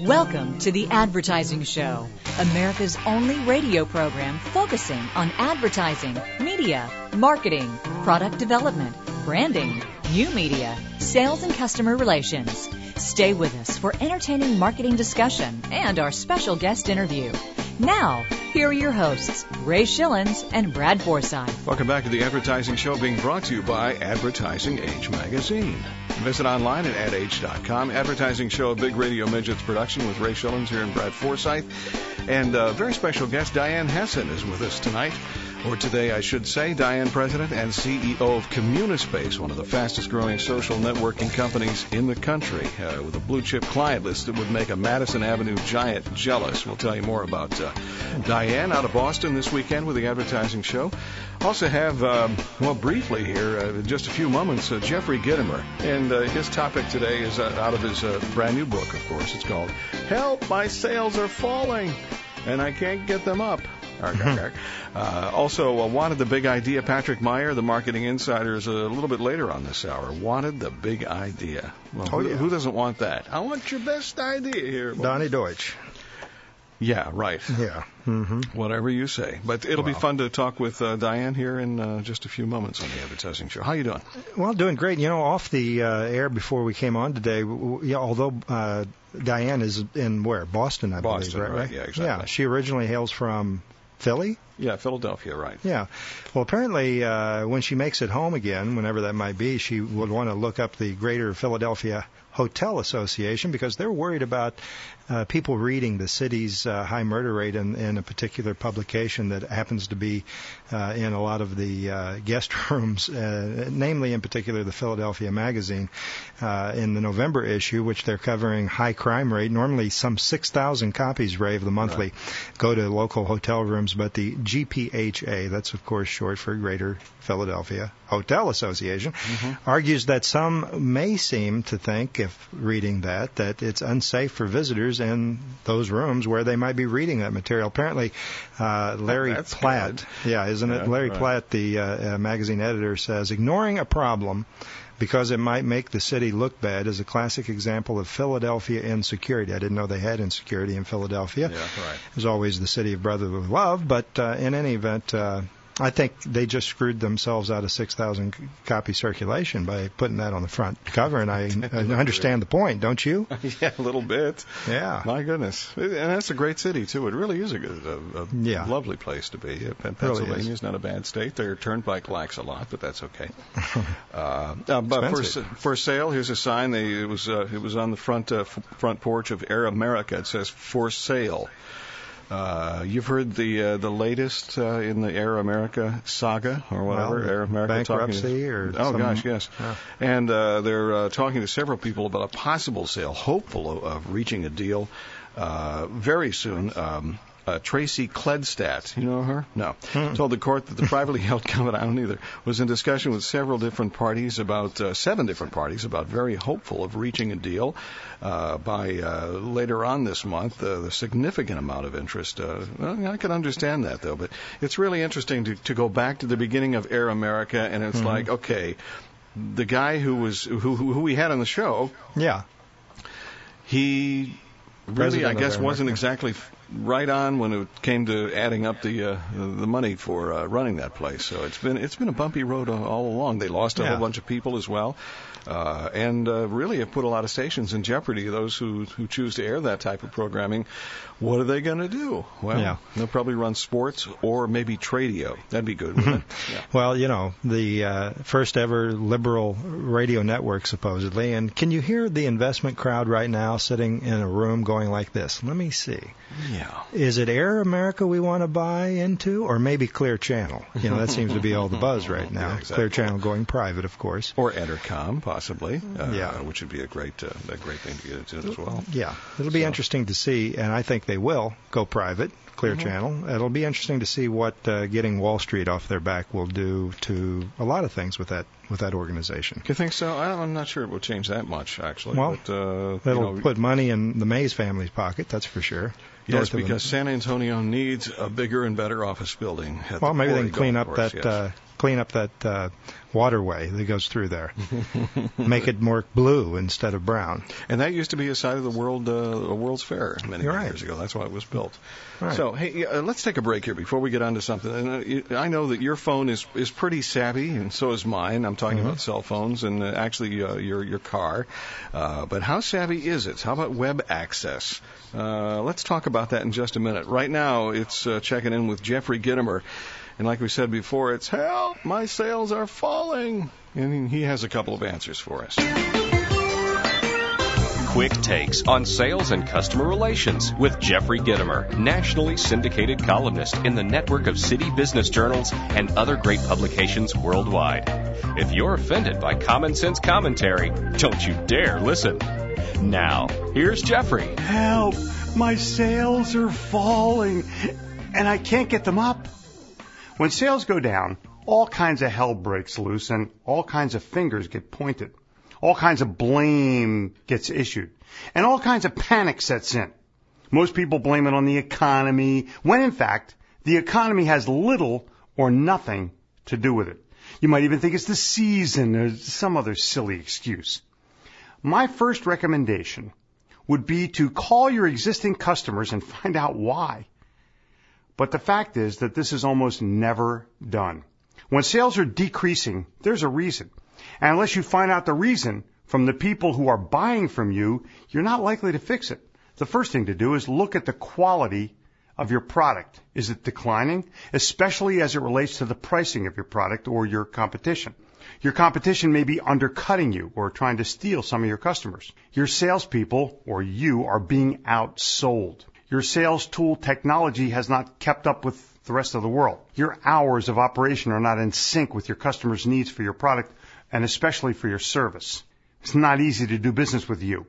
Welcome to The Advertising Show, America's only radio program focusing on advertising, media, marketing, product development, branding, new media, sales, and customer relations. Stay with us for entertaining marketing discussion and our special guest interview. Now, here are your hosts, Ray Schillens and Brad Forsythe. Welcome back to the Advertising Show being brought to you by Advertising Age Magazine. Visit online at adage.com. Advertising Show, a big radio midgets production with Ray Schillens here and Brad Forsythe. And a very special guest, Diane Hessan, is with us tonight or today, I should say. Diane, President and CEO of Communispace, one of the fastest growing social networking companies in the country, uh, with a blue chip client list that would make a Madison Avenue giant jealous. We'll tell you more about uh, Diane out of Boston this weekend with the advertising show. Also have, um, well, briefly here, uh, just a few moments, uh, Jeffrey Gitomer. And uh, his topic today is uh, out of his uh, brand new book, of course. It's called Help, My Sales Are Falling, and I Can't Get Them Up. uh, also, uh, wanted the big idea. Patrick Meyer, the marketing insider, is a little bit later on this hour. Wanted the big idea. Well, Oh, who, yeah. who doesn't want that? I want your best idea here. Donny Deutsch. Yeah, right. Yeah. Hmm Whatever you say. But it'll be fun to talk with uh, Diane here in uh, just a few moments on the advertising show. How you doing? Well, doing great. You know, off the uh, air before we came on today, w- yeah, although uh, Diane is in where? Boston, I Boston, believe, right? right. Yeah, exactly. Yeah, she originally hails from Philly. Yeah, Philadelphia, right. Yeah. Well, apparently, uh, when she makes it home again, whenever that might be, she would want to look up the Greater Philadelphia Hotel Association because they're worried about uh, people reading the city's uh, high murder rate in, in a particular publication that happens to be uh, in a lot of the uh, guest rooms, uh, namely in particular the Philadelphia Magazine uh, in the November issue, which they're covering high crime rate. Normally, some 6,000 copies, Ray, of the monthly go to local hotel rooms, but the GPHA, that's of course short for Greater Philadelphia Hotel Association, argues that some may seem to think, if reading that, that it's unsafe for visitors in those rooms where they might be reading that material. Apparently, uh, Larry Platt, yeah, isn't Yeah, it? Larry right. Platt, the uh, uh, magazine editor, says ignoring a problem because it might make the city look bad is a classic example of Philadelphia insecurity. I didn't know they had insecurity in Philadelphia. Yeah, right. It was always the city of brotherly love, but uh, in any event, uh, I think they just screwed themselves out of 6,000 copy circulation by putting that on the front cover, and I, I understand the point, don't you? yeah, a little bit. Yeah. My goodness. And that's a great city, too. It really is a, good, a, a Yeah. lovely place to be. Pennsylvania Really is. Pennsylvania's not a bad state. Their turnpike lacks a lot, but that's okay. uh, uh, but for, for sale, here's a sign. They, it was uh, it was on the front uh, front porch of Air America. It says for sale. Uh, you've heard the uh, the latest uh, in the Air America saga or whatever. Well, Air America talking bankruptcy or oh some- gosh, yes. Yeah. And uh, they're uh, talking to several people about a possible sale, hopeful of, of reaching a deal uh, very soon. Um, uh, Tracy Kledstadt, you know her? No. Told the court that the privately held company, I don't either, was in discussion with several different parties about, uh, seven different parties about very hopeful of reaching a deal uh, by uh, later on this month. Uh, the significant amount of interest. Uh, well, I can understand that though, but it's really interesting to, to go back to the beginning of Air America, and it's like, okay, the guy who was who, who who we had on the show, Yeah. he really, President I guess, wasn't exactly right on when it came to adding up the uh, the money for uh, running that place. So it's been it's been a bumpy road all- along. They lost a Yeah. whole bunch of people as well, uh, and uh, really have put a lot of stations in jeopardy. Those who who choose to air that type of programming, what are they going to do? Well, Yeah. they'll probably run sports or maybe tradio. That'd be good? Yeah. Well, you know, the uh, first ever liberal radio network, supposedly. And can you hear the investment crowd right now sitting in a room going like this? Let me see. Yeah. Is it Air America we want to buy into, or maybe Clear Channel? You know, that seems to be all the buzz right now. Yeah, exactly. Clear Channel going private, of course. Or Entercom, possibly. Uh, Yeah. Which would be a great, uh, a great thing to get into as well. Yeah, it'll be So- interesting to see, and I think they will go private. Clear Channel. It'll be interesting to see what uh, getting Wall Street off their back will do to a lot of things with that with that organization. You think so? I- I'm not sure it will change that much, actually. Well, but, uh, That'll you know, put money in the Mays family's pocket, that's for sure. Yes, because San Antonio needs a bigger and better office building. at well, the maybe they can clean up Course, that yes. uh, clean up that uh, waterway that goes through there, make it more blue instead of brown. And that used to be a side of the world, uh, a World's Fair many, many right. years ago. That's why it was built. Right. So, hey, uh, let's take a break here before we get on to something. And, uh, I know that your phone is is pretty savvy, and so is mine. I'm talking about cell phones and uh, actually uh, your your car. Uh, but how savvy is it? How about web access? Uh, let's talk about that in just a minute. Right now, it's uh, checking in with Jeffrey Gitomer. And like we said before, it's help, my sales are falling. And he has a couple of answers for us. Quick takes on sales and customer relations with Jeffrey Gitomer, nationally syndicated columnist in the network of city business journals and other great publications worldwide. If you're offended by common sense commentary, don't you dare listen. Now, here's Jeffrey. Help! My sales are falling, and I can't get them up. When sales go down, all kinds of hell breaks loose, and all kinds of fingers get pointed. All kinds of blame gets issued, and all kinds of panic sets in. Most people blame it on the economy, when in fact, the economy has little or nothing to do with it. You might even think it's the season or some other silly excuse. My first recommendation would be to call your existing customers and find out why. But the fact is that this is almost never done. When sales are decreasing, there's a reason. And unless you find out the reason from the people who are buying from you, you're not likely to fix it. The first thing to do is look at the quality of your product. Is it declining? Especially as it relates to the pricing of your product or your competition. Your competition may be undercutting you or trying to steal some of your customers. Your salespeople or you are being outsold. Your sales tool technology has not kept up with the rest of the world. Your hours of operation are not in sync with your customers' needs for your product and especially for your service. It's not easy to do business with you.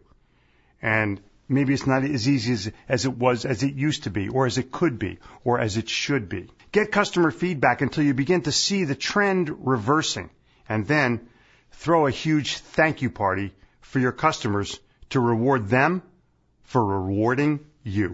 And maybe it's not as easy as, as it was, as it used to be, or as it could be, or as it should be. Get customer feedback until you begin to see the trend reversing. And then throw a huge thank you party for your customers to reward them for rewarding you.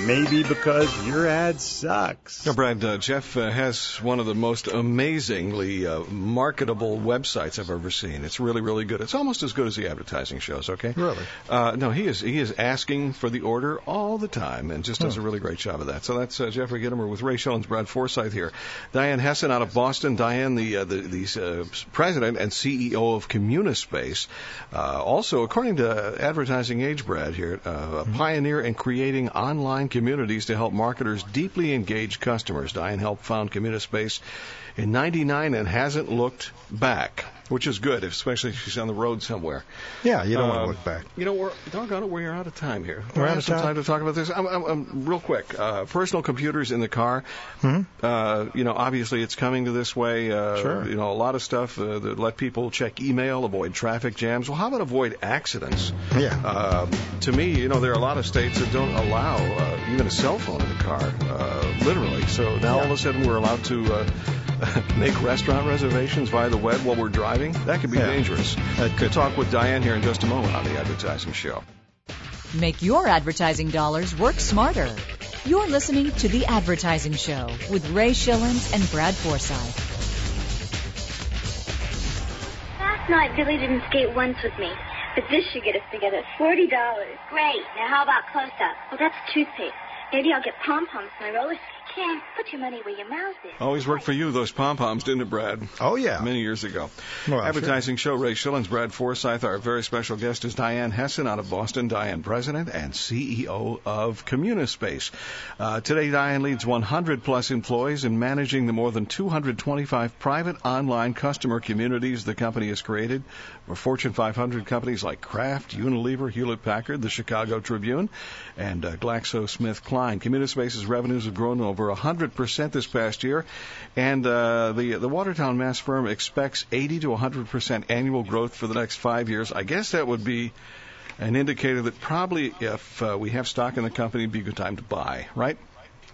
it may be because your ad sucks. Yeah, Brad, uh, Jeff uh, has one of the most amazingly uh, marketable websites I've ever seen. It's really, really good. It's almost as good as the advertising shows. Okay. Really? Uh, no, he is he is asking for the order all the time and just does a really great job of that. So that's uh, Jeffrey Gitomer with Ray Schillens, Brad Forsythe here. Diane Hessan out of Boston. Diane, the uh, the, the uh, president and CEO of Communispace. Uh, also, according to Advertising Age, Brad here, uh, a pioneer in creating online communities to help marketers deeply engage customers. Diane helped found Communispace in 99 and hasn't looked back, which is good, especially if she's on the road somewhere. Yeah, you don't want Um, to look back. You know, we're doggone it, we're out of time here. We're out have of some time? time to talk about this. I'm, I'm, I'm real quick. Uh, personal computers in the car. Hmm? Uh, you know, obviously it's coming to this way. Uh, Sure. You know, a lot of stuff uh, that let people check email, avoid traffic jams. Well, how about avoid accidents? Yeah. Um, to me, you know, there are a lot of states that don't allow uh, even a cell phone in the car, uh, literally. So now all of a sudden we're allowed to uh, make restaurant reservations via the web while we're driving. That could be Yeah. dangerous. Uh, that We'll talk with Diane here in just a moment on the advertising show. Make your advertising dollars work smarter. You're listening to The Advertising Show with Ray Schillens and Brad Forsythe. Last night, Billy didn't skate once with me. But this should get us together. Forty dollars. Great. Now how about close up? Well, that's toothpaste. Maybe I'll get pom poms for my roller skate. Can't put your money where your mouth is. Always worked for you, those pom poms, didn't it, Brad? Oh yeah. Many years ago. Well, Advertising show, Ray Schillens, Brad Forsythe. Our very special guest is Diane Hessan out of Boston. Diane, president and CEO of Communispace. Uh, today, Diane leads 100 plus employees in managing the more than 225 private online customer communities the company has created for Fortune 500 companies like Kraft, Unilever, Hewlett Packard, the Chicago Tribune, and uh, GlaxoSmithKline. Communispace's revenues have grown over over 100% this past year. And uh, the, the Watertown Mass firm expects 80 to 100% annual growth for the next five years. I guess that would be an indicator that probably if uh, we have stock in the company, it'd be a good time to buy, right?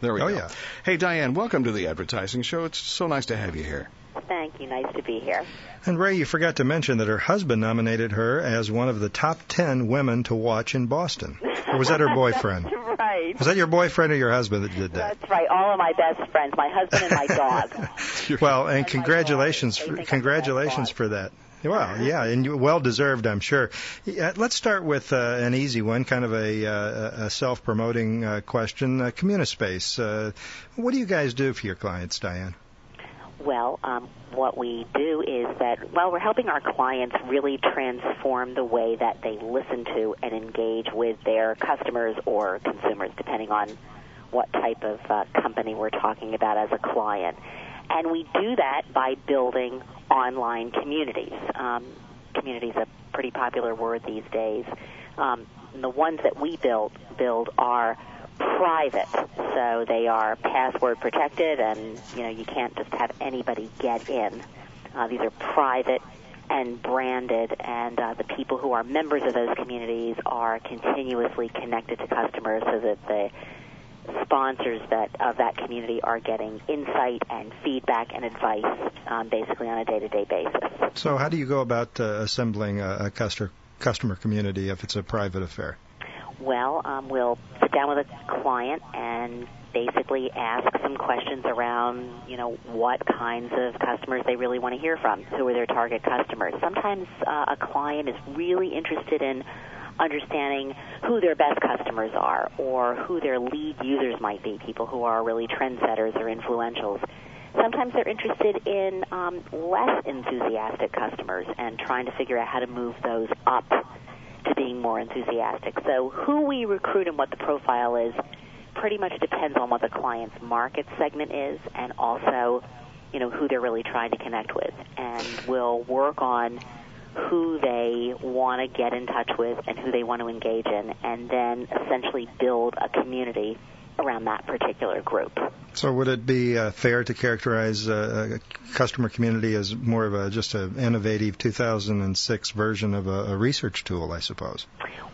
There we oh, go. yeah. Hey, Diane, welcome to the advertising show. It's so nice to have you here. Thank you. Nice to be here. And Ray, you forgot to mention that her husband nominated her as one of the top 10 women to watch in Boston. Or was that her boyfriend? That's right. Was that your boyfriend or your husband that did that? That's right. All of my best friends, my husband and my dog. well, and And congratulations, for, congratulations for that. Well, yeah, and well deserved, I'm sure. Let's start with uh, an easy one, kind of a, uh, a self-promoting uh, question. Uh, Communispace. Uh, what do you guys do for your clients, Diane? Well, um, what we do is that, well, we're helping our clients really transform the way that they listen to and engage with their customers or consumers, depending on what type of uh, company we're talking about as a client. And we do that by building online communities. Um, community is a pretty popular word these days. Um, the ones that we build build are private, so they are password protected, and you know you can't just have anybody get in. Uh, these are private and branded, and uh, the people who are members of those communities are continuously connected to customers, so that the sponsors that of that community are getting insight and feedback and advice, um, basically on a day-to-day basis. So, how do you go about uh, assembling a, a customer customer community if it's a private affair? Well, um, we'll sit down with a client and basically ask some questions around, you know, what kinds of customers they really want to hear from. Who are their target customers? Sometimes uh, a client is really interested in understanding who their best customers are or who their lead users might be, people who are really trendsetters or influentials. Sometimes they're interested in um, less enthusiastic customers and trying to figure out how to move those up to being more enthusiastic. So who we recruit and what the profile is pretty much depends on what the client's market segment is and also, you know, who they're really trying to connect with. And we'll work on who they want to get in touch with and who they want to engage in and then essentially build a community around that particular group. So, would it be uh, fair to characterize uh, a customer community as more of a just an innovative 2006 version of a, a research tool, I suppose?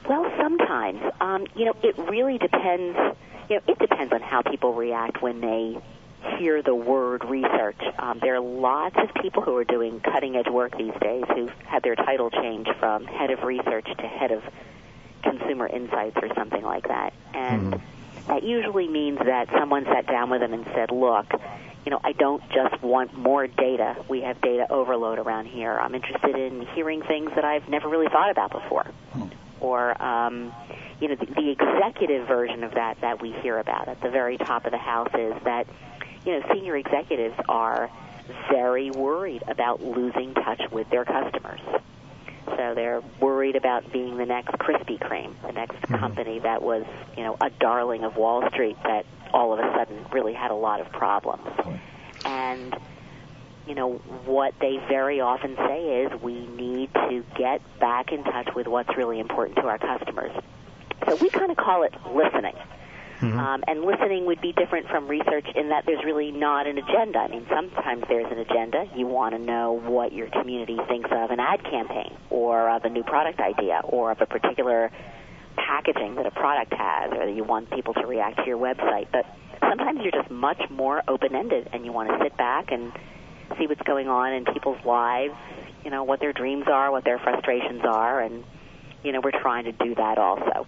Well, sometimes, um, you know, it really depends. You know, it depends on how people react when they hear the word research. Um, there are lots of people who are doing cutting edge work these days who've had their title changed from head of research to head of consumer insights or something like that. And that usually means that someone sat down with them and said, look, you know, I don't just want more data. We have data overload around here. I'm interested in hearing things that I've never really thought about before. Or, um, you know, the, the executive version of that that we hear about at the very top of the house is that, you know, senior executives are very worried about losing touch with their customers. So they're worried about being the next Krispy Kreme, the next mm-hmm. company that was, you know, a darling of Wall Street that all of a sudden really had a lot of problems. And you know, what they very often say is we need to get back in touch with what's really important to our customers. So we kind of call it listening. Um, and listening would be different from research in that there's really not an agenda. I mean, sometimes there's an agenda. You want to know what your community thinks of an ad campaign, or of a new product idea, or of a particular packaging that a product has, or that you want people to react to your website. But sometimes you're just much more open-ended, and you want to sit back and see what's going on in people's lives. You know what their dreams are, what their frustrations are, and you know we're trying to do that also.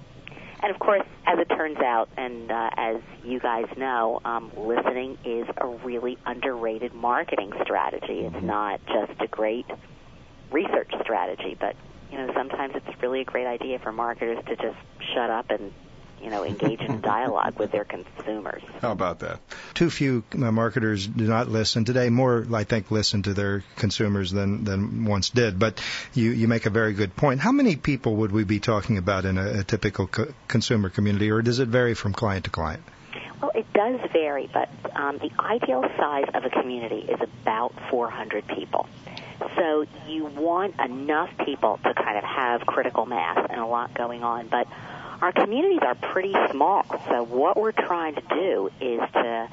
And of course, as it turns out, and uh, as you guys know, um, listening is a really underrated marketing strategy. It's not just a great research strategy, but you know sometimes it's really a great idea for marketers to just shut up and you know engage in dialogue with their consumers. How about that? Too few uh, marketers do not listen today. More, I think, listen to their consumers than than once did. But you you make a very good point. How many people would we be talking about in a, a typical co- consumer community, or does it vary from client to client? Well, it does vary, but um, the ideal size of a community is about 400 people. So you want enough people to kind of have critical mass and a lot going on, but our communities are pretty small. So what we're trying to do is to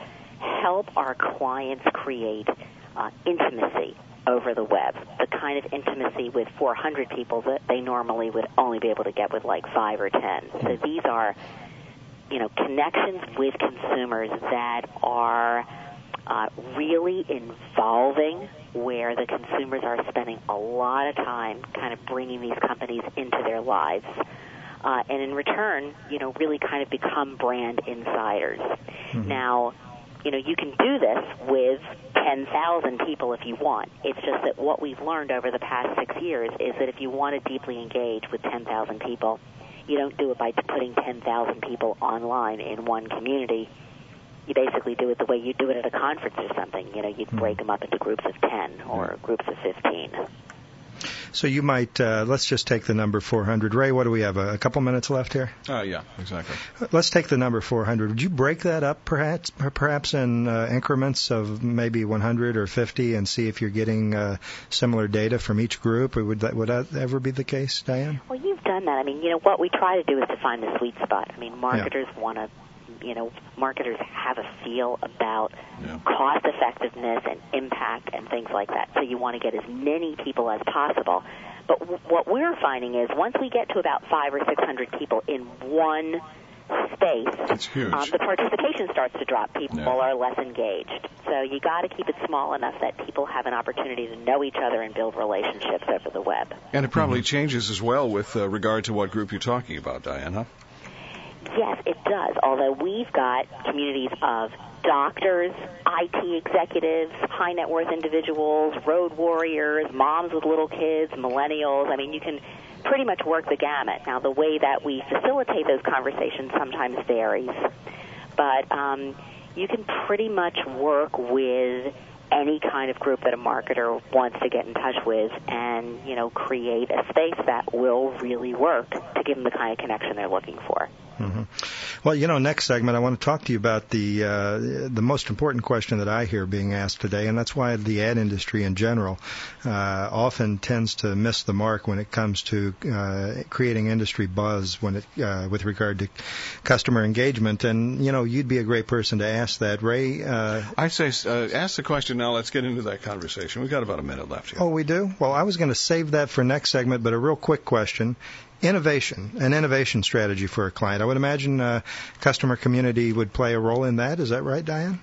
help our clients create uh, intimacy over the web, the kind of intimacy with 400 people that they normally would only be able to get with like five or ten. So these are, you know, connections with consumers that are uh, really involving, where the consumers are spending a lot of time kind of bringing these companies into their lives. Uh, and in return, you know, really kind of become brand insiders. Mm-hmm. Now, you know, you can do this with 10,000 people if you want. It's just that what we've learned over the past six years is that if you want to deeply engage with 10,000 people, you don't do it by putting 10,000 people online in one community. You basically do it the way you do it at a conference or something. You know, you'd hmm. break them up into groups of 10 or groups of 15. So you might uh, let's just take the number 400. Ray, what do we have? A, a couple minutes left here. Uh, yeah, exactly. Let's take the number 400. Would you break that up perhaps perhaps in uh, increments of maybe 100 or 50 and see if you're getting uh, similar data from each group? Or would that would that ever be the case, Diane? Well, you've done that. I mean, you know what we try to do is to find the sweet spot. I mean, marketers yeah. want to you know, marketers have a feel about yeah. cost effectiveness and impact and things like that. So you want to get as many people as possible. But w- what we're finding is once we get to about five or six hundred people in one space, it's huge. Um, the participation starts to drop. People yeah. are less engaged. So you got to keep it small enough that people have an opportunity to know each other and build relationships over the web. And it probably mm-hmm. changes as well with uh, regard to what group you're talking about, Diane, huh? Yes, it does. Although we've got communities of doctors, IT executives, high net worth individuals, road warriors, moms with little kids, millennials. I mean, you can pretty much work the gamut. Now, the way that we facilitate those conversations sometimes varies, but um, you can pretty much work with any kind of group that a marketer wants to get in touch with and you know create a space that will really work to give them the kind of connection they're looking for Mm-hmm. Well, you know, next segment, I want to talk to you about the uh, the most important question that I hear being asked today, and that's why the ad industry in general uh, often tends to miss the mark when it comes to uh, creating industry buzz when it uh, with regard to customer engagement. And you know, you'd be a great person to ask that, Ray. Uh, I say, uh, ask the question now. Let's get into that conversation. We've got about a minute left here. Oh, we do. Well, I was going to save that for next segment, but a real quick question innovation, an innovation strategy for a client. I would imagine uh, customer community would play a role in that. Is that right, Diane?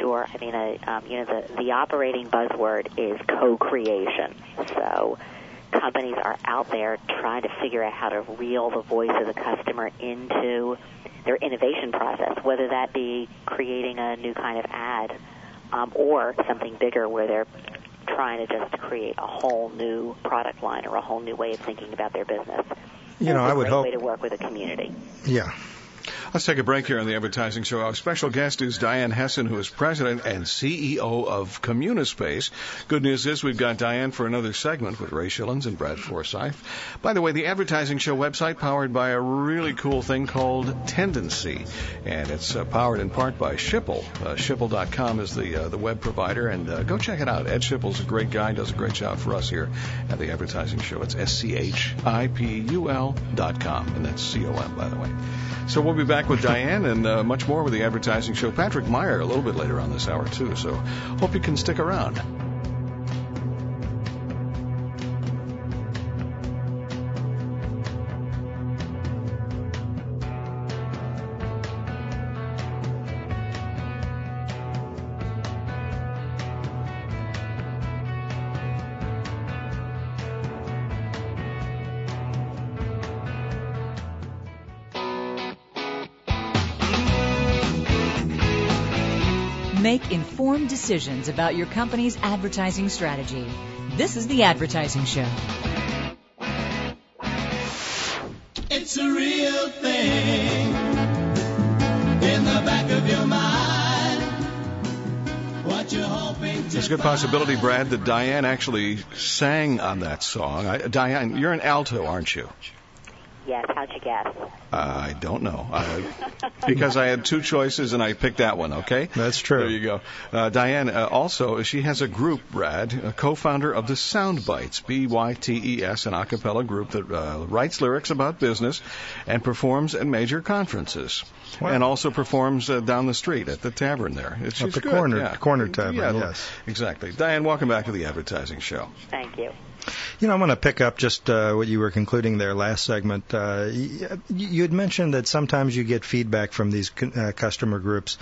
Sure. I mean, uh, um, you know, the, the operating buzzword is co-creation. So companies are out there trying to figure out how to reel the voice of the customer into their innovation process, whether that be creating a new kind of ad um, or something bigger where they're trying to just create a whole new product line or a whole new way of thinking about their business. You know, I would hope way to work with a community. Yeah, Let's take a break here on the advertising show. Our special guest is Diane Hessan, who is president and CEO of Communispace. Good news is we've got Diane for another segment with Ray Schillens and Brad Forsythe. By the way, the advertising show website powered by a really cool thing called Tendenci, and it's uh, powered in part by Schipul. Uh, Schipul.com is the uh, the web provider, and uh, go check it out. Ed Schipul's a great guy, does a great job for us here at the advertising show. It's S C H I P U L dot com, and that's C O M, by the way. So we'll be back with Diane and uh, much more with the advertising show. Patrick Meyer a little bit later on this hour, too. So hope you can stick around. Make informed decisions about your company's advertising strategy. This is The Advertising Show. It's a real thing in the back of your mind. What you're hoping There's a good possibility, Brad, that Diane actually sang on that song. I, Diane, you're an alto, aren't you? Yes. How'd you guess? I don't know. I, because I had two choices and I picked that one, okay? That's true. There you go. Uh, Diane, uh, also, she has a group, Brad, a co founder of the Sound Bytes, B Y T E S, an a cappella group that uh, writes lyrics about business and performs at major conferences. Wow. And also performs uh, down the street at the tavern there. It's, At the good, corner- yeah. corner tavern, Yeah, yes. Exactly. Diane, welcome back to the advertising show. Thank you. You know, I'm going to pick up just uh, what you were concluding there last segment. Uh, you had mentioned that sometimes you get feedback from these uh, customer groups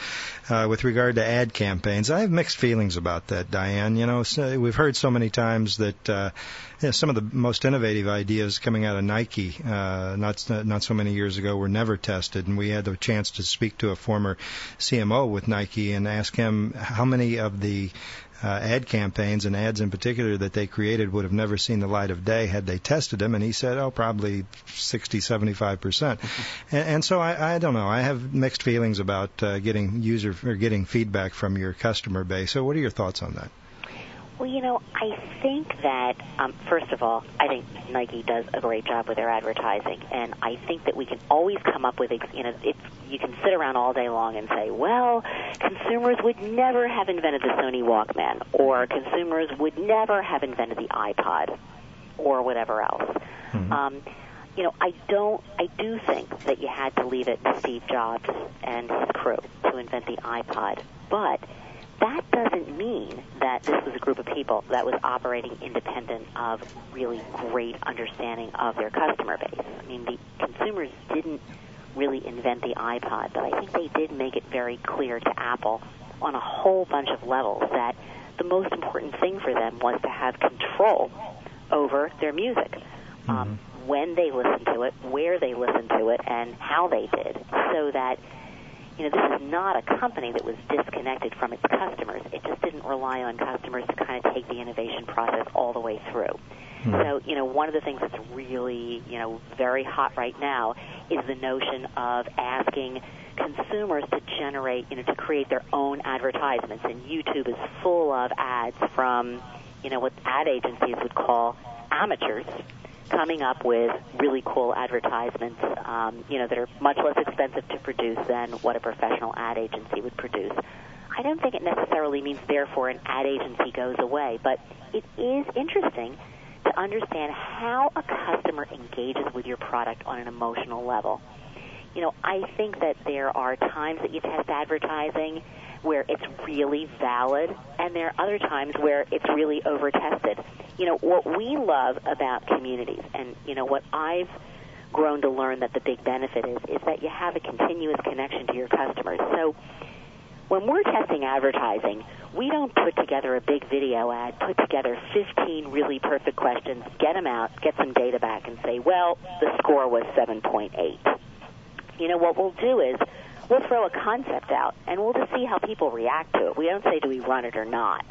uh, with regard to ad campaigns. I have mixed feelings about that, Diane. You know, so we've heard so many times that uh, you know, some of the most innovative ideas coming out of Nike, uh, not not so many years ago, were never tested, and we had the chance to speak to a former CMO with Nike and ask him how many of the uh, ad campaigns and ads in particular that they created would have never seen the light of day had they tested them. And he said, oh, probably 60, 75 percent. And, and so I, I don't know. I have mixed feelings about uh, getting user or getting feedback from your customer base. So what are your thoughts on that? Well, you know, I think that um, first of all, I think Nike does a great job with their advertising, and I think that we can always come up with, you know, it's you can sit around all day long and say, well, consumers would never have invented the Sony Walkman, or consumers would never have invented the iPod, or whatever else. Um, you know, I don't. I do think that you had to leave it to Steve Jobs and his crew to invent the iPod, but that doesn't mean that this was a group of people that was operating independent of really great understanding of their customer base. I mean, the consumers didn't really invent the iPod, but I think they did make it very clear to Apple on a whole bunch of levels that the most important thing for them was to have control over their music. Um, when they listened to it, where they listened to it, and how they did, so that you know, this is not a company that was disconnected from its customers. It just didn't rely on customers to kind of take the innovation process all the way through. Hmm. So, you know, one of the things that's really, you know, very hot right now is the notion of asking consumers to generate, you know, to create their own advertisements. And YouTube is full of ads from, you know, what ad agencies would call amateurs coming up with really cool advertisements, um, you know, that are much less expensive to produce than what a professional ad agency would produce. I don't think it necessarily means therefore an ad agency goes away, but it is interesting to understand how a customer engages with your product on an emotional level. You know, I think that there are times that you test advertising where it's really valid, and there are other times where it's really over tested. You know, what we love about communities, and, you know, what I've grown to learn that the big benefit is, is that you have a continuous connection to your customers. So, when we're testing advertising, we don't put together a big video ad, put together 15 really perfect questions, get them out, get some data back, and say, well, the score was 7.8. You know, what we'll do is we'll throw a concept out, and we'll just see how people react to it. We don't say, do we run it or not.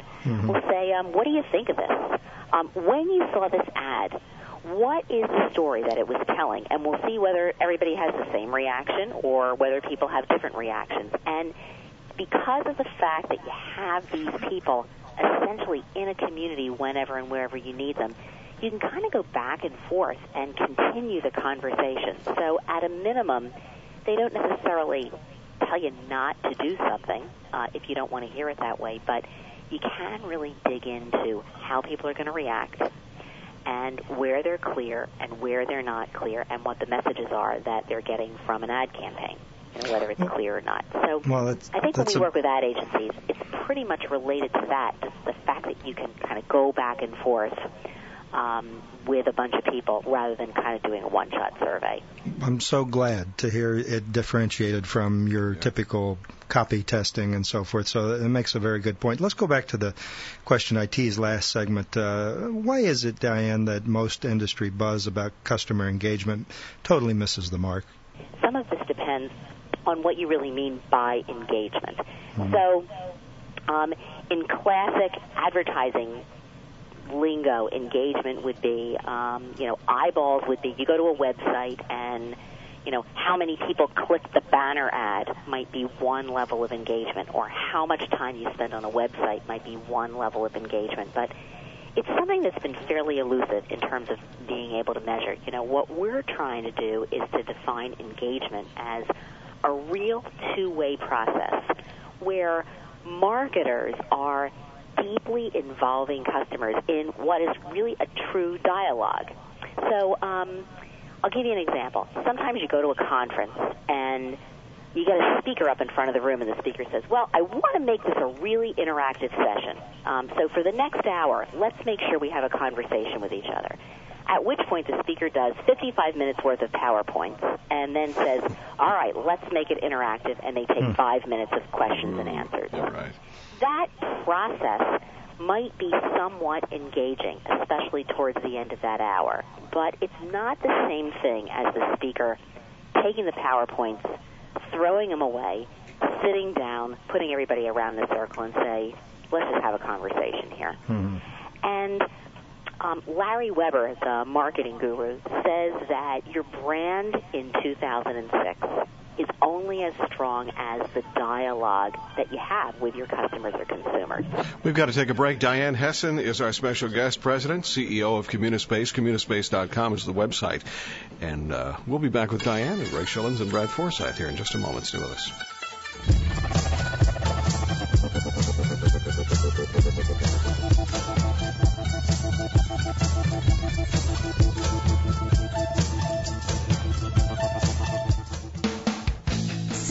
We'll say, um, what do you think of this? Um, when you saw this ad, what is the story that it was telling? And we'll see whether everybody has the same reaction or whether people have different reactions. And because of the fact that you have these people essentially in a community whenever and wherever you need them, you can kind of go back and forth and continue the conversation. So at a minimum, they don't necessarily tell you not to do something uh, if you don't want to hear it that way, but you can really dig into how people are going to react and where they're clear and where they're not clear and what the messages are that they're getting from an ad campaign, you know, whether it's clear or not. So Well, that's, I think when we a, work with ad agencies, it's pretty much related to that. Just the fact that you can kind of go back and forth um, with a bunch of people rather than kind of doing a one-shot survey. I'm so glad to hear it differentiated from your typical copy testing and so forth. So it makes a very good point. Let's go back to the question I teased last segment. Uh, why is it, Diane, that most industry buzz about customer engagement totally misses the mark? Some of this depends on what you really mean by engagement. So, um, in classic advertising lingo, engagement would be, um, you know, eyeballs would be you go to a website and, you know, how many people click the banner ad might be one level of engagement, or how much time you spend on a website might be one level of engagement. But it's something that's been fairly elusive in terms of being able to measure. You know, what we're trying to do is to define engagement as a real two-way process where marketers are deeply involving customers in what is really a true dialogue. So, um, I'll give you an example. Sometimes you go to a conference and you get a speaker up in front of the room, and the speaker says, Well, I want to make this a really interactive session. Um, so for the next hour, let's make sure we have a conversation with each other. At which point the speaker does 55 minutes worth of PowerPoints and then says, All right, let's make it interactive, and they take hmm. five minutes of questions and answers. Right. That process might be somewhat engaging, especially towards the end of that hour. But it's not the same thing as the speaker taking the PowerPoints, throwing them away, sitting down, putting everybody around the circle and say, let's just have a conversation here. Hmm. And um, Larry Weber, the marketing guru, says that your brand in 2006 is only as strong as the dialogue that you have with your customers or consumers. We've got to take a break. Diane Hessan is our special guest president, CEO of Communispace. Communispace.com is the website. And uh, we'll be back with Diane and Ray Schillens and Brad Forsythe here in just a moment. Stay with us.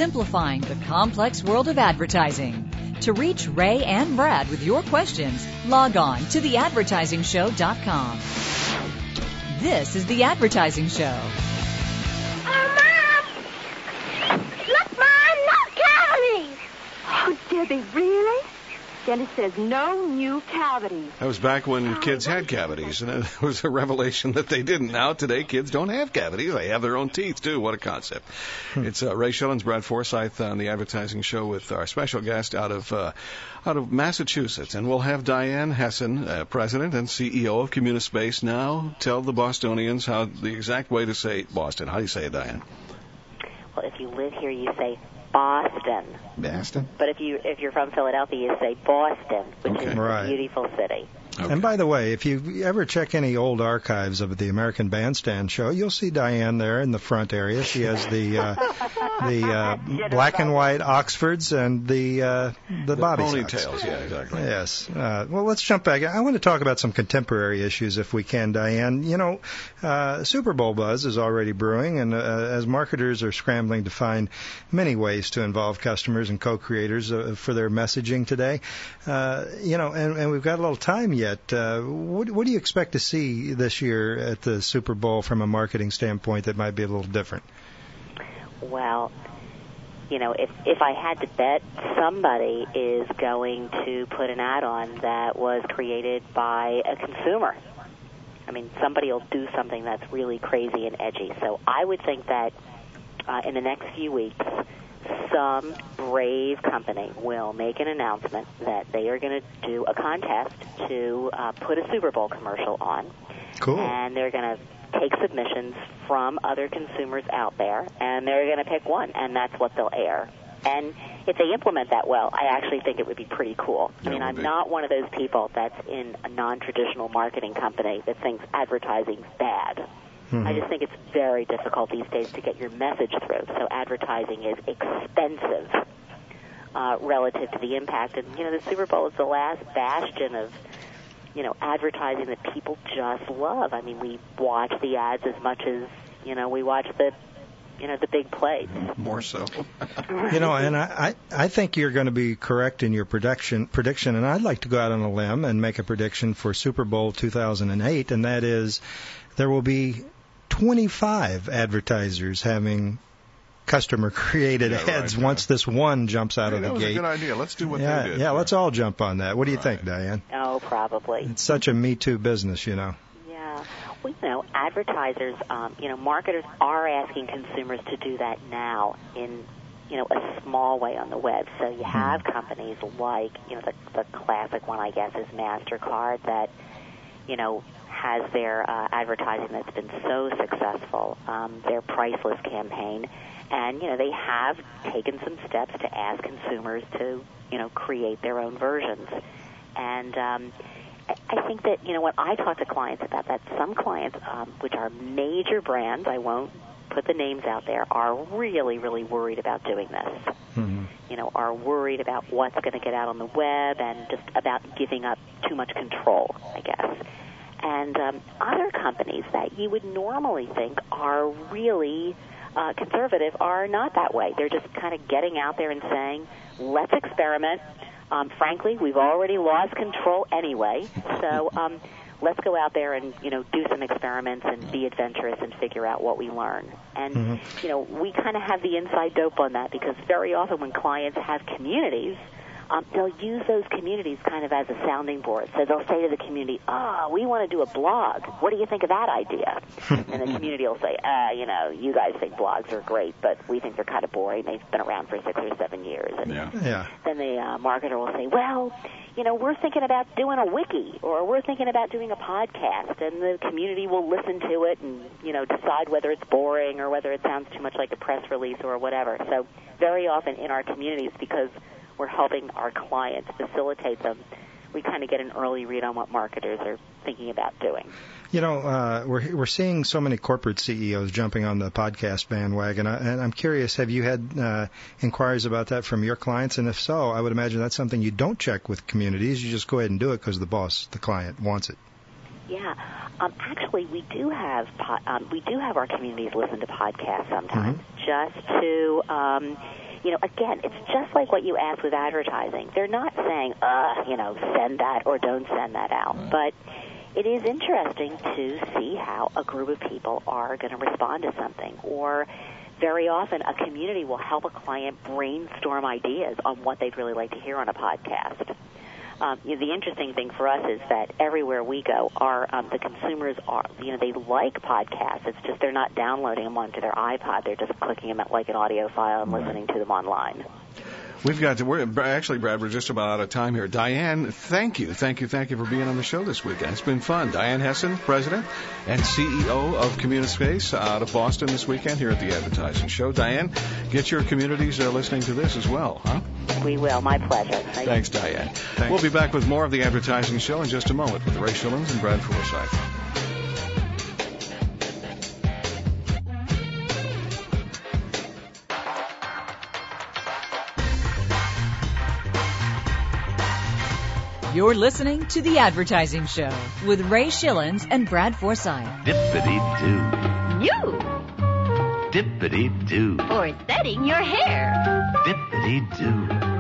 Simplifying the complex world of advertising. To reach Ray and Brad with your questions, log on to theadvertisingshow.com. This is The Advertising Show. Dentist says no new cavities. That was back when kids had cavities, and it was a revelation that they didn't. Now, today, kids don't have cavities. They have their own teeth, too. What a concept. It's uh, Ray Schillens, Brad Forsythe on the advertising show with our special guest out of uh, out of Massachusetts. And we'll have Diane Hessan, uh, president and CEO of Communispace, now tell the Bostonians how the exact way to say Boston. How do you say it, Diane? Well, if you live here, you say Boston. Boston. But if you if you're from Philadelphia, you say Boston, which Okay. is Right. a beautiful city. And by the way, if you ever check any old archives of the American Bandstand show, you'll see Diane there in the front area. She has the uh, the uh, black and white Oxfords and the uh, the, bobby socks. Ponytails, yeah, exactly. Yes. Uh, well, let's jump back. I want to talk about some contemporary issues, if we can, Diane. You know, uh, Super Bowl buzz is already brewing, and uh, as marketers are scrambling to find many ways to involve customers and co-creators uh, for their messaging today, uh, you know, and, and we've got a little time yet. Uh, what, what do you expect to see this year at the Super Bowl from a marketing standpoint that might be a little different? Well, you know, if if I had to bet, somebody is going to put an ad on that was created by a consumer. I mean, somebody will do something that's really crazy and edgy. So I would think that uh, in the next few weeks, some brave company will make an announcement that they are going to do a contest to uh, put a Super Bowl commercial on Cool. and they're going to take submissions from other consumers out there, and they're going to pick one, and that's what they'll air. And if they implement that well, I actually think it would be pretty cool. I mean, I'm be. not one of those people that's in a non-traditional marketing company that thinks advertising's bad. I just think it's very difficult these days to get your message through. So advertising is expensive uh, relative to the impact. And you know, the Super Bowl is the last bastion of you know advertising that people just love. I mean, we watch the ads as much as you know we watch the you know the big plays. More so. You know, and I, I I think you're going to be correct in your prediction prediction, and I'd like to go out on a limb and make a prediction for Super Bowl 2008, and that is there will be 25 advertisers having customer created Yeah, right, ads yeah. once this one jumps out Hey, of that the was a gate. good idea. Let's do what yeah, they did. yeah, let's all jump on that. What do you think, Diane? Oh, probably. It's such a Me Too business, you know. Yeah. Well, you know, advertisers, um, you know, marketers are asking consumers to do that now in, you know, a small way on the web. So you have companies like, you know, the, the classic one, I guess, is MasterCard that, you know, has their uh, advertising that's been so successful, um, their priceless campaign. And, you know, they have taken some steps to ask consumers to, you know, create their own versions. And, um, I, I think that you know when I talk to clients about that, some clients, um, which are major brands, I won't put the names out there, are really, really worried about doing this. Mhm. You know, are worried about what's going to get out on the web and just about giving up too much control, I guess. And um, other companies that you would normally think are really uh, conservative are not that way. They're just kind of getting out there and saying, let's experiment. Um, frankly, we've already lost control anyway, so um, let's go out there and you know do some experiments and be adventurous and figure out what we learn. And Mhm. you know we kind of have the inside dope on that because very often when clients have communities, um, they'll use those communities kind of as a sounding board. So they'll say to the community, "Ah, we want to do a blog. What do you think of that idea?" and the community will say, "Ah, you know, you guys think blogs are great, but we think they're kind of boring. They've been around for six or seven years." And Yeah. Yeah. then the uh, marketer will say, well, you know, we're thinking about doing a wiki or we're thinking about doing a podcast and the community will listen to it and, you know, decide whether it's boring or whether it sounds too much like a press release or whatever. So very often in our communities, because we're helping our clients facilitate them, we kind of get an early read on what marketers are thinking about doing. You know, uh, we're we're seeing so many corporate CEOs jumping on the podcast bandwagon, uh, and I'm curious: have you had uh, inquiries about that from your clients? And if so, I would imagine that's something you don't check with communities. You just go ahead and do it because the boss, the client, wants it. Yeah, um, actually, we do have po- um, we do have our communities listen to podcasts sometimes, just to um, you know. Again, it's just like what you asked with advertising. They're not saying, uh, you know, send that or don't send that out, but it is interesting to see how a group of people are going to respond to something or very often a community will help a client brainstorm ideas on what they'd really like to hear on a podcast um, you know, the interesting thing for us is that everywhere we go, our um, the consumers are you know they like podcasts. It's just they're not downloading them onto their iPod. They're just clicking them at like an audio file and listening to them online. We've got to, we're actually, Brad, we're just about out of time here. Diane, thank you, thank you, thank you for being on the show this weekend. It's been fun. Diane Hessan, President and CEO of Communispace out of Boston this weekend here at the Advertising Show. Diane, get your communities listening to this as well, huh? We will. My pleasure. Thank Thanks, Diane. We'll be back with more of the Advertising Show in just a moment with Ray Schillens and Brad Forsythe. You're listening to The Advertising Show with Ray Schillens and Brad Forsythe. Dippity doo. You Dippity doo. for setting your hair. Dippity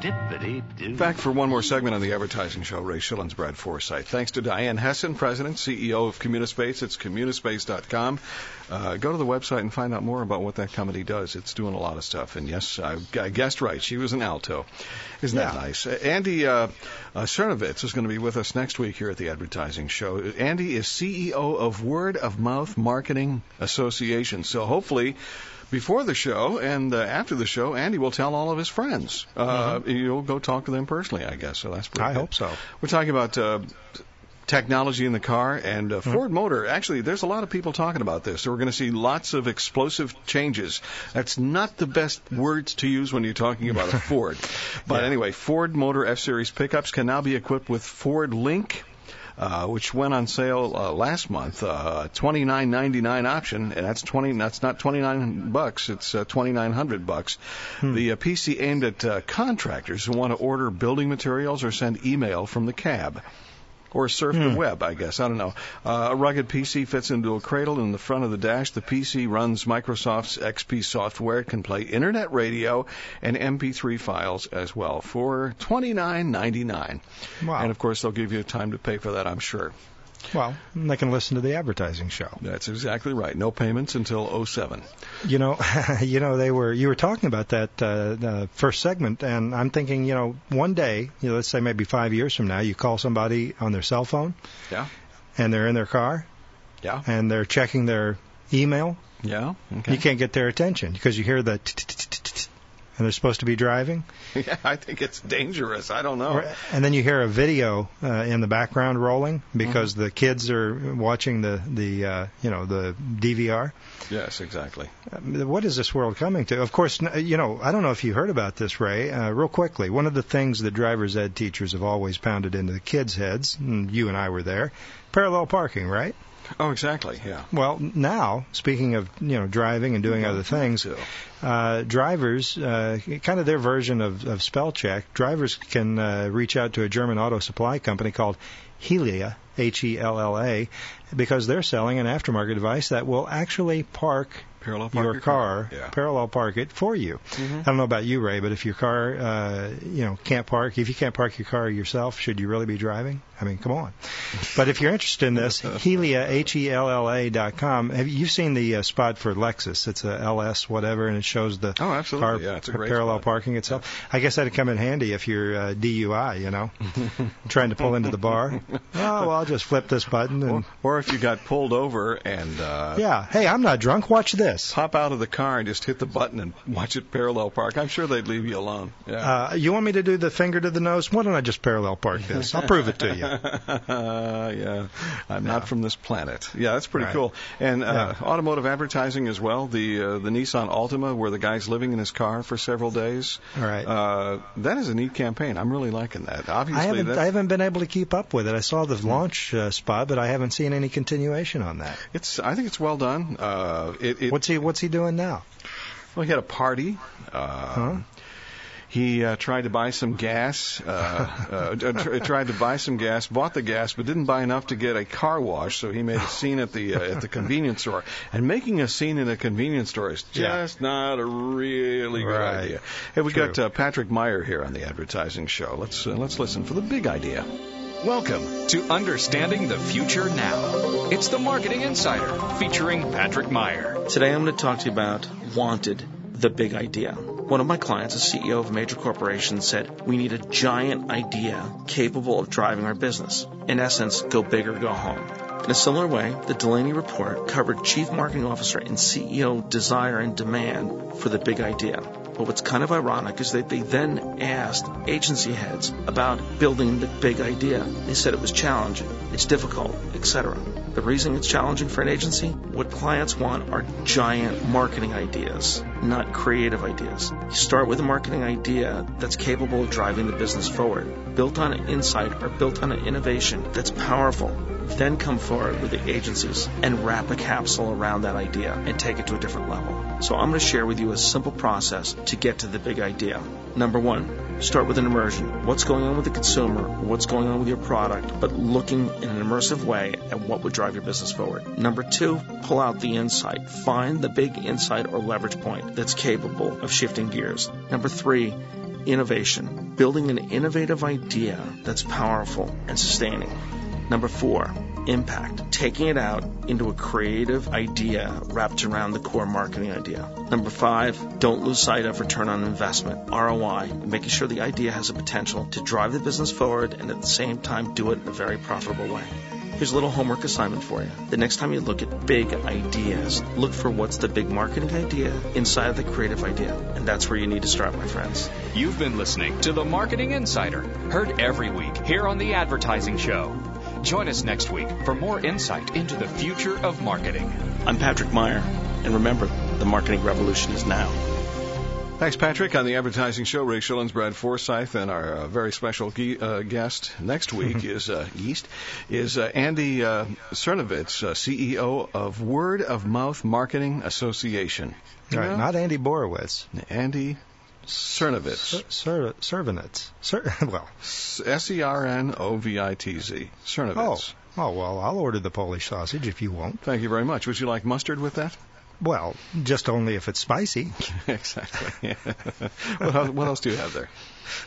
Back for one more segment on the Advertising Show. Ray Schillens, Brad Forsythe. Thanks to Diane Hessan, President, CEO of Communispace. It's communispace.com. Uh, go to the website and find out more about what that company does. It's doing a lot of stuff. And yes, I, I guessed right. She was an alto. Isn't that nice? Uh, Andy uh, uh, Sernovitz is going to be with us next week here at the Advertising Show. Andy is CEO of Word of Mouth Marketing Association. So hopefully, before the show and uh, after the show, Andy will tell all of his friends. Uh, You'll go talk to them personally, I guess. So that's pretty. I good. hope so. We're talking about uh, technology in the car and uh, Ford Motor. Actually, there's a lot of people talking about this. So we're going to see lots of explosive changes. That's not the best words to use when you're talking about a Ford. But Yeah. anyway, Ford Motor F-Series pickups can now be equipped with Ford Link. Uh, which went on sale uh, last month, uh, twenty nine ninety nine option, and that's twenty. That's not twenty nine bucks. It's uh, twenty nine hundred bucks. The uh, PC aimed at uh, contractors who want to order building materials or send email from the cab or surf the web, I guess. I don't know. Uh, a rugged PC fits into a cradle in the front of the dash. The PC runs Microsoft's XP software. It can play internet radio and MP3 files as well for twenty nine ninety nine. Wow. And of course, they'll give you time to pay for that. I'm sure. Well, they can listen to the advertising show. That's exactly right. No payments until 07. You know, you know, they were you were talking about that uh, the first segment, and I'm thinking, you know, one day, you know, let's say maybe five years from now, you call somebody on their cell phone, Yeah. and they're in their car, Yeah. and they're checking their email. Yeah. Okay. You can't get their attention because you hear the, and they're supposed to be driving. Yeah, I think it's dangerous. I don't know. And then you hear a video uh, in the background rolling because the kids are watching the the uh, you know the DVR. Yes, exactly. Um, What is this world coming to? Of course, you know I don't know if you heard about this, Ray. Uh, real quickly, one of the things that driver's ed teachers have always pounded into the kids' heads, and you and I were there, parallel parking, right? Oh, exactly. Yeah. Well, now speaking of you know driving and doing other things, uh, drivers, uh, kind of their version of, of spell check, drivers can uh, reach out to a German auto supply company called Hella, H-E-L-L-A, because they're selling an aftermarket device that will actually park parallel park your car, Yeah. Mm-hmm. parallel park it for you. I don't know about you, Ray, but if your car, uh, you know, can't park, if you can't park your car yourself, should you really be driving? I mean, come on. But if you're interested in this, Hella, H-E-L-L-A dot com. Have you seen the uh, spot for Lexus? It's a LS whatever, and it shows the Oh, absolutely. car Yeah, it's a great parallel spot. parking itself. I guess that'd come in handy if you're uh, DUI, you know, trying to pull into the bar. Oh, well, I'll just flip this button and. Or, or if you got pulled over and uh, Yeah. Hey, I'm not drunk. Watch this. pop out of the car and just hit the button and watch it parallel park, I'm sure they'd leave you alone. Yeah. Uh, you want me to do the finger to the nose? Why don't I just parallel park this? I'll prove it to you. Yeah, I'm not from this planet. Yeah, that's pretty Right. cool. And uh, Yeah. automotive advertising as well. The uh, the Nissan Altima, where the guy's living in his car for several days. All right. Uh, that is a neat campaign. I'm really liking that. Obviously, I haven't that's, I haven't been able to keep up with it. I saw the launch uh, spot, but I haven't seen any continuation on that. it's I think it's well done. Uh, it, it What's he What's he doing now? well, he had a party. Uh, Huh? He uh, tried to buy some gas. Uh, uh, tr- tried to buy some gas, bought the gas, but didn't buy enough to get a car wash. So he made a scene at the uh, at the convenience store. And making a scene in a convenience store is Yeah. just not a really good Right. idea. Hey, we True. got uh, Patrick Meyer here on the advertising show. Let's uh, let's listen for the big idea. Welcome to Understanding the Future Now. It's the Marketing Insider featuring Patrick Meyer. Today I'm going to talk to you about wanted, the big idea. One of my clients, a CEO of a major corporation, said, We need a giant idea capable of driving our business. In essence, go big or go home. In a similar way, the Delaney report covered chief marketing officer and CEO desire and demand for the big idea. But what's kind of ironic is that they then asked agency heads about building the big idea. They said it was challenging, it's difficult, etc. The reason it's challenging for an agency, what clients want are giant marketing ideas, not creative ideas. You start with a marketing idea that's capable of driving the business forward, built on an insight or built on an innovation that's powerful. Then come forward with the agencies and wrap a capsule around that idea and take it to a different level. So I'm going to share with you a simple process to get to the big idea. Number one, start with an immersion. What's going on with the consumer? What's going on with your product? But looking in an immersive way at what would drive your business forward. Number two, pull out the insight. Find the big insight or leverage point that's capable of shifting gears. Number three, innovation. Building an innovative idea that's powerful and sustaining. Number four, impact. Taking it out into a creative idea wrapped around the core marketing idea. Number five, don't lose sight of return on investment, ROI, making sure the idea has a potential to drive the business forward and at the same time do it in a very profitable way. Here's a little homework assignment for you. The next time you look at big ideas, look for what's the big marketing idea inside of the creative idea. And that's where you need to start, my friends. You've been listening to the Marketing Insider, heard every week here on the Advertising Show. Join us next week for more insight into the future of marketing. I'm Patrick Meyer, and remember, the marketing revolution is now. Thanks, Patrick. On the advertising show, Ray Schillens, Brad Forsythe, and our uh, very special ge- uh, guest next week is uh, East is uh, Andy uh, Sernovitz, uh, CEO of Word of Mouth Marketing Association. Right, Yeah. not Andy Borowitz. Andy Sernovitz. Servanitz. Ser- well, S E R N O V I T Z. Sernovitz. oh oh, well, I'll order the Polish sausage if you won't. Thank you very much. Would you like mustard with that? Well, just only if it's spicy. exactly. what, else, what else do you have there?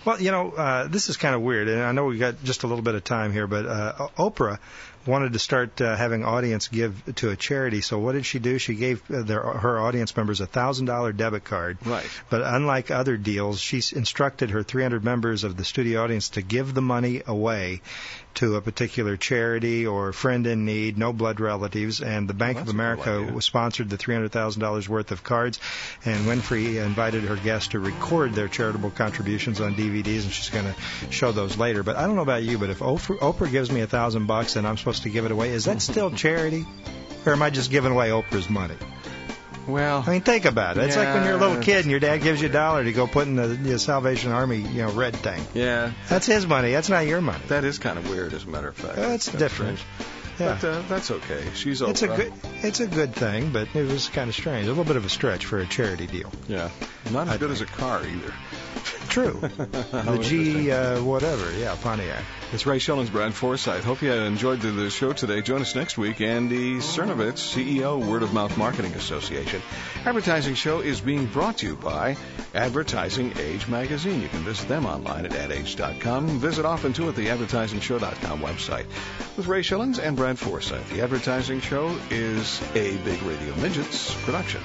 Well, you know, uh, this is kind of weird, and I know we got just a little bit of time here, but uh, Oprah wanted to start uh, having audience give to a charity. So what did she do? She gave uh, their, her audience members a thousand dollar debit card. Right. But unlike other deals, she instructed her 300 members of the studio audience to give the money away to a particular charity or friend in need, no blood relatives, and the Bank Well, of that's a cool America sponsored the $300,000 worth of cards, and Winfrey invited her guests to record their charitable contributions on DVDs, and she's going to show those later. But I don't know about you, but if Oprah, Oprah gives me a thousand bucks and I'm supposed to give it away, is that still charity? Or am I just giving away Oprah's money? Well, I mean, think about it. It's like when you're a little kid and your dad gives you a dollar to go put in the, the Salvation Army, you know, red thing. yeah, That's his money. That's not your money. that is kind of weird, as a matter of fact. That's different. strange. Yeah. But uh, that's okay. She's Oprah. It's a good, it's a good thing, but it was kind of strange. A little bit of a stretch for a charity deal. Yeah, not as good as a car either. True. The G, uh, whatever. Yeah, Pontiac. It's Ray Schillens, Brad Forsythe. Hope you enjoyed the, the show today. Join us next week. Andy Sernovitz, CEO, Word of Mouth Marketing Association. Advertising Show is being brought to you by Advertising Age Magazine. You can visit them online at adage.com. Visit often too at the advertisingshow.com website. With Ray Schillens and Brad Forsythe, the Advertising Show is a Big Radio Midgets production.